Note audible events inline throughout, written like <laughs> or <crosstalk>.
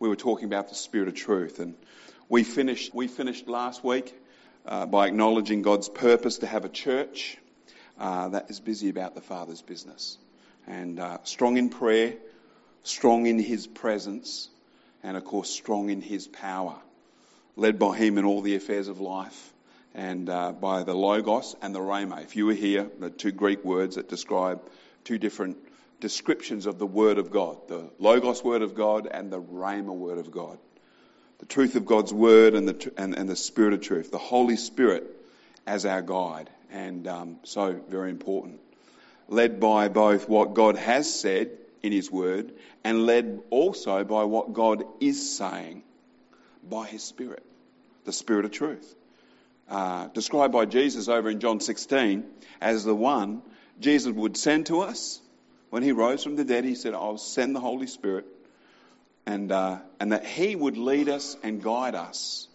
we were talking about the Spirit of truth. And we finished, we finished last week uh, by acknowledging God's purpose to have a church uh, that is busy about the Father's business. And uh, strong in prayer, strong in His presence, and of course, strong in His power. Led by Him in all the affairs of life and uh, by the Logos and the Rhema. If you were here, the two Greek words that describe two different descriptions of the Word of God the Logos Word of God and the Rhema Word of God. The truth of God's Word and the, and, and the Spirit of truth. The Holy Spirit as our guide. And um, so, very important. Led by both what God has said in His Word and led also by what God is saying by His Spirit, the Spirit of truth. Uh, described by Jesus over in John 16 as the one Jesus would send to us when he rose from the dead. He said, I'll send the Holy Spirit and, uh, and that he would lead us and guide us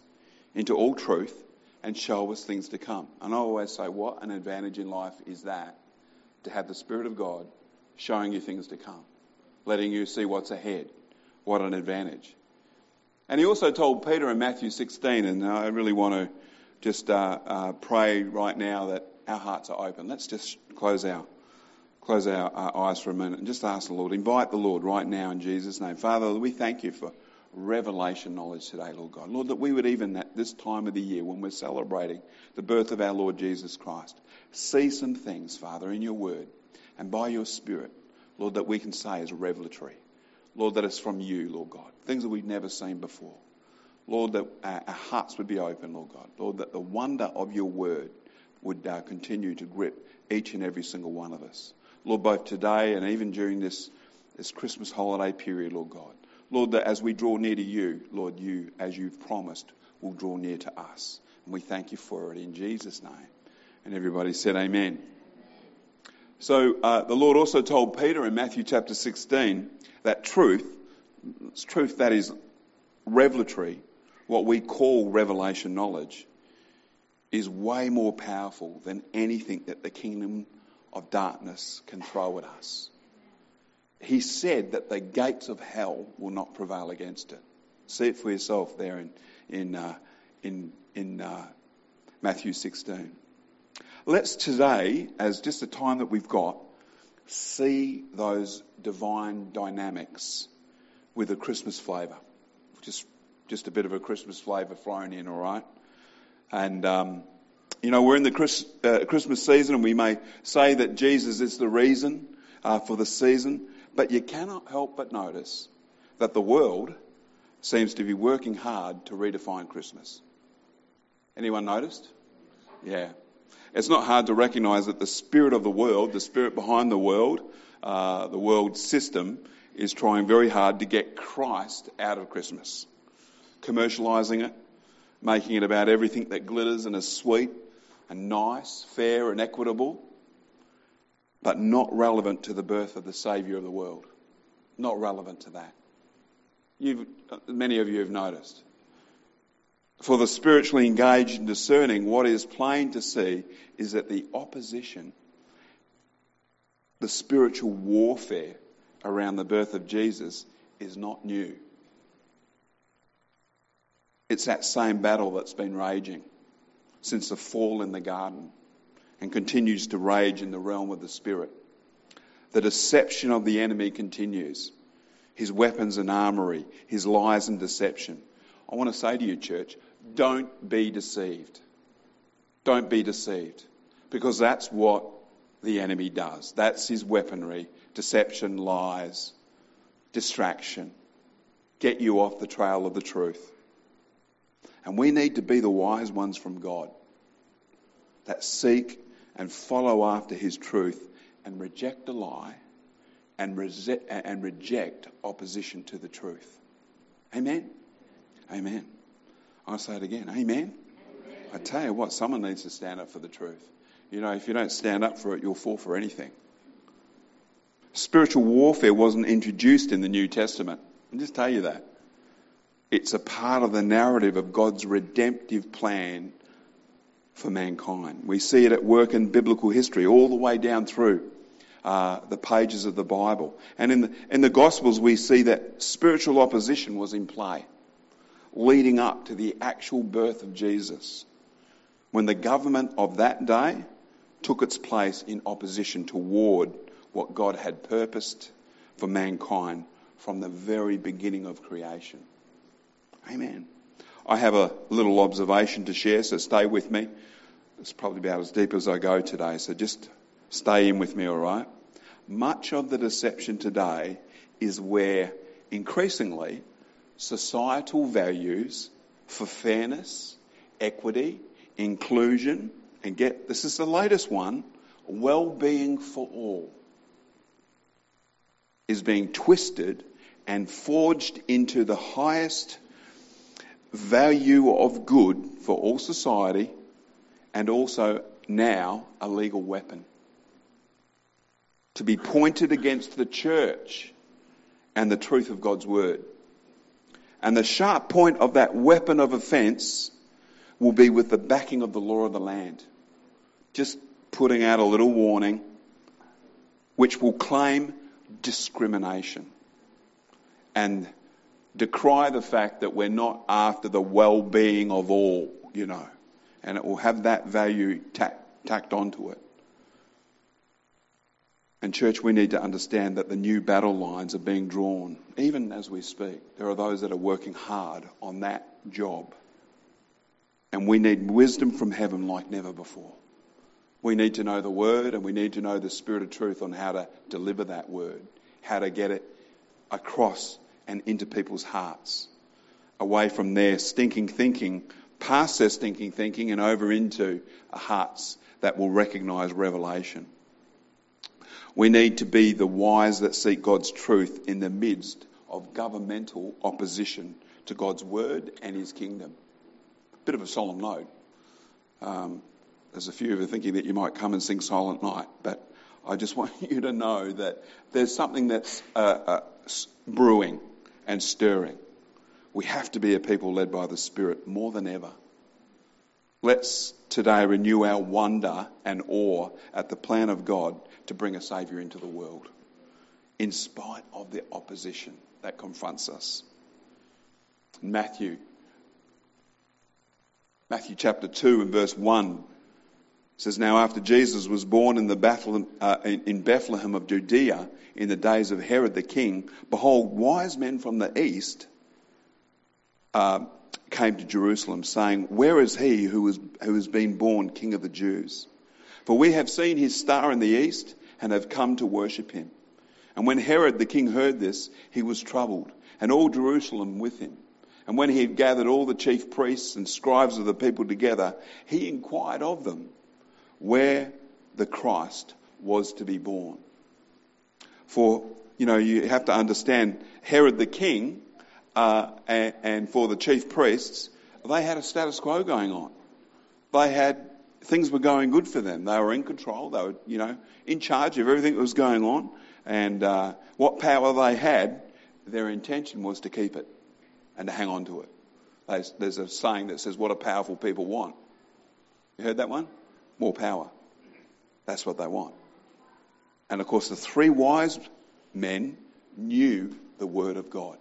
into all truth and show us things to come. And I always say, what an advantage in life is that to have the Spirit of God showing you things to come, letting you see what's ahead. What an advantage. And he also told Peter in Matthew 16, and I really want to just uh, uh, pray right now that our hearts are open. Let's just close our close our, our eyes for a minute and just ask the Lord. Invite the Lord right now in Jesus' name. Father, we thank you for revelation knowledge today, Lord God. Lord, that we would even at this time of the year when we're celebrating the birth of our Lord Jesus Christ, see some things, Father, in your word and by your Spirit, Lord, that we can say is revelatory. Lord, that it's from you, Lord God. Things that we've never seen before. Lord, that our hearts would be open, Lord God. Lord, that the wonder of your word would uh, continue to grip each and every single one of us. Lord, both today and even during this, this Christmas holiday period, Lord God. Lord, that as we draw near to you, Lord, you, as you've promised, will draw near to us. And we thank you for it in Jesus' name. And everybody said, Amen. So uh, the Lord also told Peter in Matthew chapter 16 that truth, truth that is revelatory, what we call revelation knowledge, is way more powerful than anything that the kingdom of darkness can throw at us. He said that the gates of hell will not prevail against it. See it for yourself there in, in, uh, in, in uh, Matthew 16. Let's today, as just the time that we've got, see those divine dynamics with a Christmas flavour. Just just a bit of a Christmas flavour thrown in, all right? And, um, you know, we're in the Chris, uh, Christmas season and we may say that Jesus is the reason uh, for the season, but you cannot help but notice that the world seems to be working hard to redefine Christmas. Anyone noticed? Yeah. It's not hard to recognize that the spirit of the world, the spirit behind the world, uh, the world system, is trying very hard to get Christ out of Christmas commercialising it, making it about everything that glitters and is sweet and nice, fair and equitable, but not relevant to the birth of the Saviour of the world. Not relevant to that. You've, many of you have noticed. For the spiritually engaged and discerning, what is plain to see is that the opposition, the spiritual warfare around the birth of Jesus is not new. It's that same battle that's been raging since the fall in the garden and continues to rage in the realm of the Spirit. The deception of the enemy continues. His weapons and armory, his lies and deception. I want to say to you, church, don't be deceived. Don't be deceived. Because that's what the enemy does. That's his weaponry deception, lies, distraction. Get you off the trail of the truth. And we need to be the wise ones from God that seek and follow after His truth and reject a lie and, rese- and reject opposition to the truth. Amen? Amen. I'll say it again. Amen? Amen. I tell you what, someone needs to stand up for the truth. You know, if you don't stand up for it, you'll fall for anything. Spiritual warfare wasn't introduced in the New Testament. I'll just tell you that. It's a part of the narrative of God's redemptive plan for mankind. We see it at work in biblical history all the way down through uh, the pages of the Bible. And in the, in the Gospels, we see that spiritual opposition was in play, leading up to the actual birth of Jesus, when the government of that day took its place in opposition toward what God had purposed for mankind from the very beginning of creation. Amen. I have a little observation to share, so stay with me. It's probably about as deep as I go today, so just stay in with me, all right? Much of the deception today is where increasingly societal values for fairness, equity, inclusion, and get this is the latest one well being for all is being twisted and forged into the highest value of good for all society and also now a legal weapon. To be pointed against the church and the truth of God's word. And the sharp point of that weapon of offence will be with the backing of the law of the land. Just putting out a little warning, which will claim discrimination and decry the fact that we're not after the well-being of all, you know, and it will have that value tacked onto it. And church, we need to understand that the new battle lines are being drawn, even as we speak. There are those that are working hard on that job. And we need wisdom from heaven like never before. We need to know the word and we need to know the spirit of truth on how to deliver that word, how to get it across and into people's hearts, away from their stinking thinking, past their stinking thinking, and over into hearts that will recognize revelation. We need to be the wise that seek God's truth in the midst of governmental opposition to God's word and his kingdom. A bit of a solemn note. Um, there's a few of you thinking that you might come and sing Silent Night, but I just <laughs> want you to know that there's something that's uh, uh, brewing and stirring. We have to be a people led by the Spirit more than ever. Let's today renew our wonder and awe at the plan of God to bring a Saviour into the world, in spite of the opposition that confronts us. Matthew, Matthew chapter 2 and verse 1 says, Now after Jesus was born in, the Bethlehem, uh, in Bethlehem of Judea in the days of Herod the king, behold, wise men from the east uh, came to Jerusalem, saying, Where is he who, was, who has been born king of the Jews? For we have seen his star in the east and have come to worship him. And when Herod the king heard this, he was troubled, and all Jerusalem with him. And when he had gathered all the chief priests and scribes of the people together, he inquired of them where the Christ was to be born. For, you know, you have to understand Herod the king uh, and, and for the chief priests, they had a status quo going on. They had things were going good for them. They were in control. They were, you know, in charge of everything that was going on. And uh, what power they had, their intention was to keep it and to hang on to it. There's, there's a saying that says, "What do powerful people want?" You heard that one? More power. That's what they want. And of course, the three wise men knew the word of God.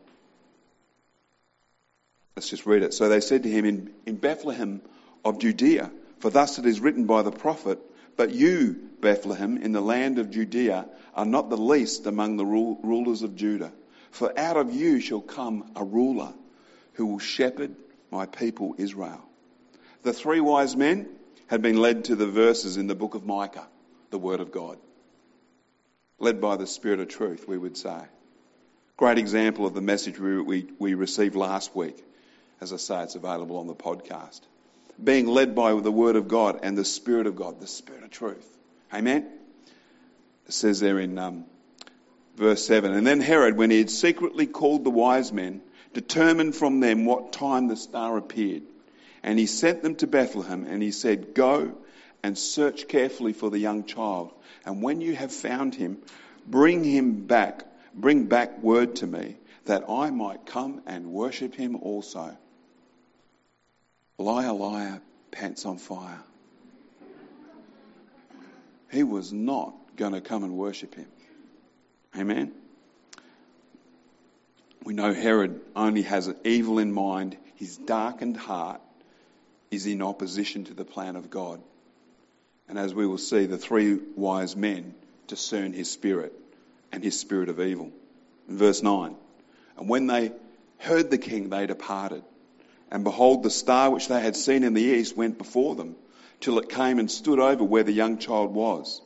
Let's just read it. So they said to him, In, in Bethlehem of Judea, for thus it is written by the prophet, But you, Bethlehem, in the land of Judea, are not the least among the rulers of Judah. For out of you shall come a ruler who will shepherd my people Israel. The three wise men, had been led to the verses in the book of Micah, the Word of God. Led by the Spirit of truth, we would say. Great example of the message we, we, we received last week. As I say, it's available on the podcast. Being led by the Word of God and the Spirit of God, the Spirit of truth. Amen? It says there in um, verse 7 And then Herod, when he had secretly called the wise men, determined from them what time the star appeared. And he sent them to Bethlehem and he said, Go and search carefully for the young child. And when you have found him, bring him back, bring back word to me that I might come and worship him also. Liar, liar, pants on fire. He was not going to come and worship him. Amen. We know Herod only has evil in mind. His darkened heart is in opposition to the plan of God. And as we will see, the three wise men discern his spirit and his spirit of evil. In verse 9, and when they heard the king, they departed. And behold, the star which they had seen in the east went before them, till it came and stood over where the young child was.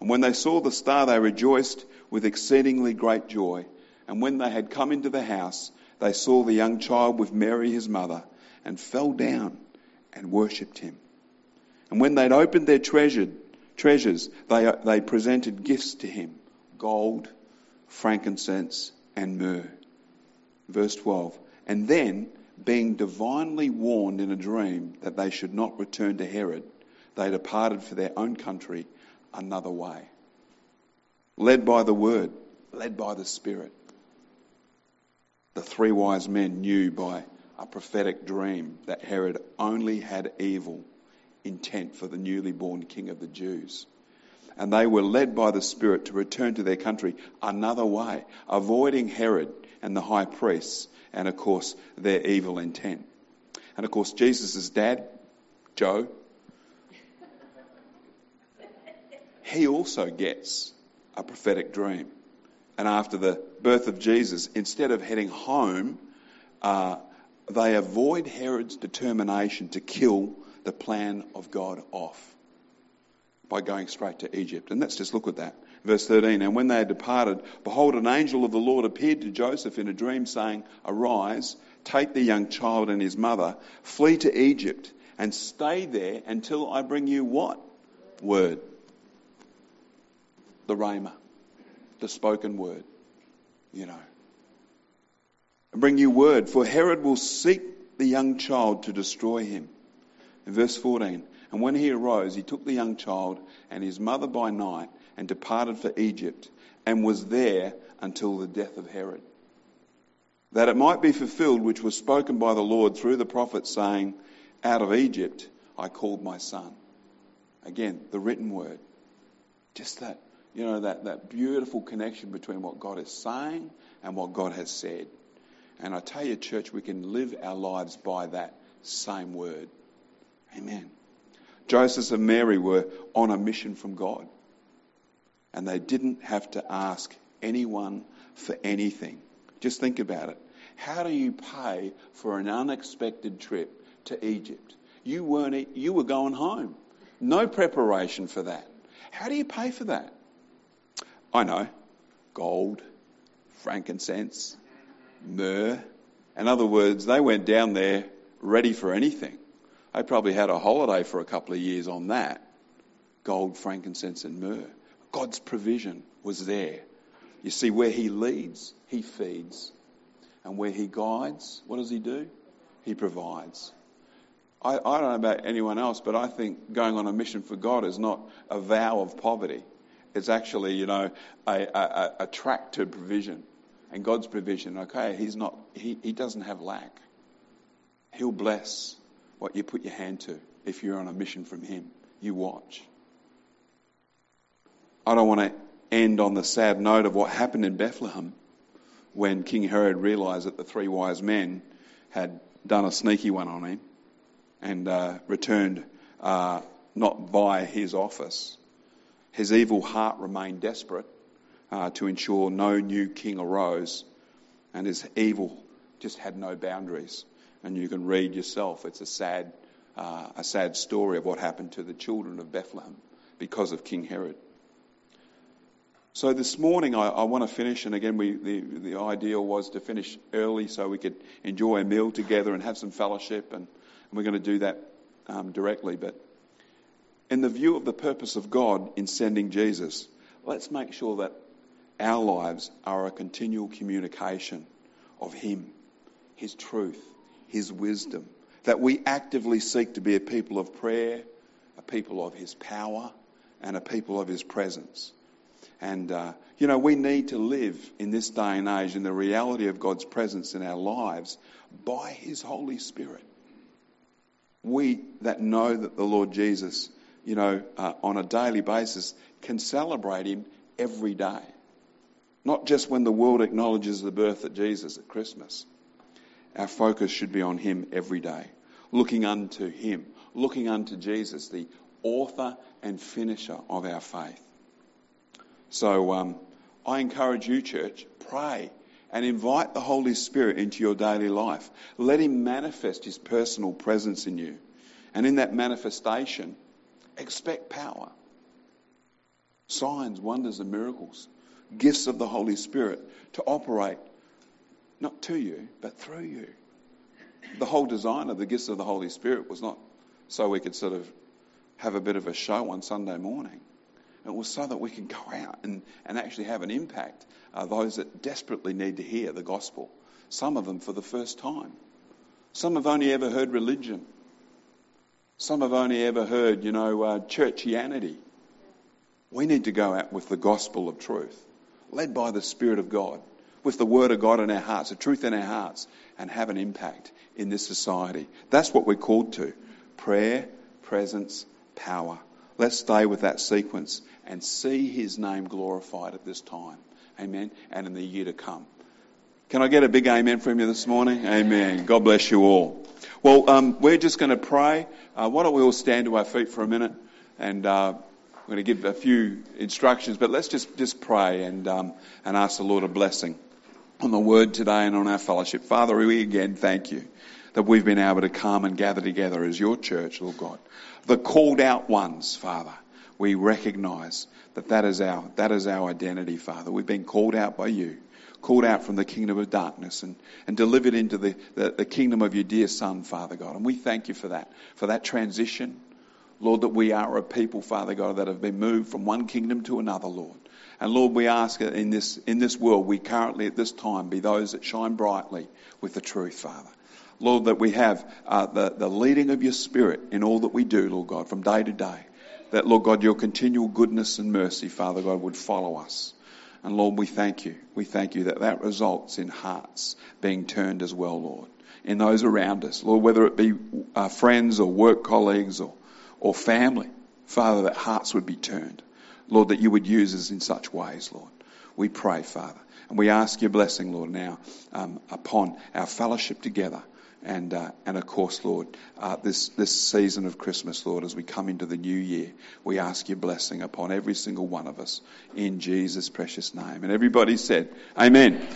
And when they saw the star, they rejoiced with exceedingly great joy. And when they had come into the house, they saw the young child with Mary his mother, and fell down and worshipped him. And when they'd opened their treasured, treasures, they, they presented gifts to him gold, frankincense, and myrrh. Verse 12. And then, being divinely warned in a dream that they should not return to Herod, they departed for their own country another way. Led by the word, led by the Spirit. The three wise men knew by a prophetic dream that Herod only had evil intent for the newly born king of the Jews. And they were led by the Spirit to return to their country another way, avoiding Herod and the high priests and, of course, their evil intent. And, of course, Jesus' dad, Joe, he also gets a prophetic dream. And after the birth of Jesus, instead of heading home, uh, they avoid Herod's determination to kill the plan of God off by going straight to Egypt. And let's just look at that. Verse 13 And when they had departed, behold, an angel of the Lord appeared to Joseph in a dream, saying, Arise, take the young child and his mother, flee to Egypt, and stay there until I bring you what? Word. The Rhema, the spoken word, you know. And bring you word, for Herod will seek the young child to destroy him. In verse 14, and when he arose, he took the young child and his mother by night and departed for Egypt and was there until the death of Herod. That it might be fulfilled which was spoken by the Lord through the prophet, saying, Out of Egypt I called my son. Again, the written word. Just that, you know, that, that beautiful connection between what God is saying and what God has said. And I tell you, church, we can live our lives by that same word. Amen. Joseph and Mary were on a mission from God. And they didn't have to ask anyone for anything. Just think about it. How do you pay for an unexpected trip to Egypt? You weren't, you were going home. No preparation for that. How do you pay for that? I know. Gold, frankincense, myrrh. In other words, they went down there ready for anything. They probably had a holiday for a couple of years on that. Gold, frankincense, and myrrh. God's provision was there. You see, where He leads, He feeds. And where He guides, what does He do? He provides. I, I, don't know about anyone else, but I think going on a mission for God is not a vow of poverty. It's actually, you know, a, a, a track to provision. And God's provision, okay, He's not, He, he doesn't have lack. He'll bless what you put your hand to if you're on a mission from Him. You watch. I don't want to end on the sad note of what happened in Bethlehem when King Herod realized that the three wise men had done a sneaky one on him and uh, returned uh, not by his office. His evil heart remained desperate uh, to ensure no new king arose, and his evil just had no boundaries and you can read yourself. It's a sad, uh, a sad story of what happened to the children of Bethlehem because of King Herod. So this morning I, I want to finish, and again, we, the, the ideal was to finish early so we could enjoy a meal together and have some fellowship, and, and we're going to do that um, directly. But in the view of the purpose of God in sending Jesus, let's make sure that our lives are a continual communication of Him, His truth, his wisdom. That we actively seek to be a people of prayer, a people of His power, and a people of His presence. And, uh, you know, we need to live in this day and age in the reality of God's presence in our lives by His Holy Spirit. We that know that the Lord Jesus, you know, uh, on a daily basis can celebrate him every day. Not just when the world acknowledges the birth of Jesus at Christmas. Our focus should be on him every day, looking unto him, looking unto Jesus, the author and finisher of our faith. So um, I encourage you, church, pray and invite the Holy Spirit into your daily life. Let Him manifest His personal presence in you. And in that manifestation, expect power. Signs, wonders, and miracles. Gifts of the Holy Spirit to operate not to you, but through you. The whole design of the gifts of the Holy Spirit was not so we could sort of have a bit of a show on Sunday morning. It was so that we can go out and, and actually have an impact. Uh, those that desperately need to hear the gospel. Some of them for the first time. Some have only ever heard religion. Some have only ever heard, you know, uh, churchianity. We need to go out with the gospel of truth, led by the Spirit of God, with the Word of God in our hearts, the truth in our hearts, and have an impact in this society. That's what we're called to prayer, presence, power. Let's stay with that sequence and see his name glorified at this time. Amen. And in the year to come. Can I get a big amen from you this morning? Amen. God bless you all. Well, um, we're just going to pray. Uh, why don't we all stand to our feet for a minute? And uh, we're going to give a few instructions, but let's just, just pray and, um, and ask the Lord a blessing on the word today and on our fellowship. Father, we again thank you that we've been able to come and gather together as your church, Lord God. The called out ones, Father. We recognize that that is our, that is our identity, Father. We've been called out by you, called out from the kingdom of darkness and, and delivered into the, the, the kingdom of your dear Son, Father God. And we thank you for that, for that transition. Lord, that we are a people, Father God, that have been moved from one kingdom to another, Lord. And Lord, we ask in this, in this world, we currently at this time be those that shine brightly with the truth, Father. Lord, that we have uh, the, the leading of your Spirit in all that we do, Lord God, from day to day. That, Lord God, your continual goodness and mercy, Father God, would follow us. And Lord, we thank you. We thank you that that results in hearts being turned as well, Lord, in those around us. Lord, whether it be uh, friends or work colleagues or, or family, Father, that hearts would be turned. Lord, that you would use us in such ways, Lord. We pray, Father. And we ask your blessing, Lord, now um, upon our fellowship together and uh, and of course, Lord, uh, this this season of Christmas, Lord, as we come into the new year, we ask your blessing upon every single one of us in Jesus' precious name. And everybody said, Amen.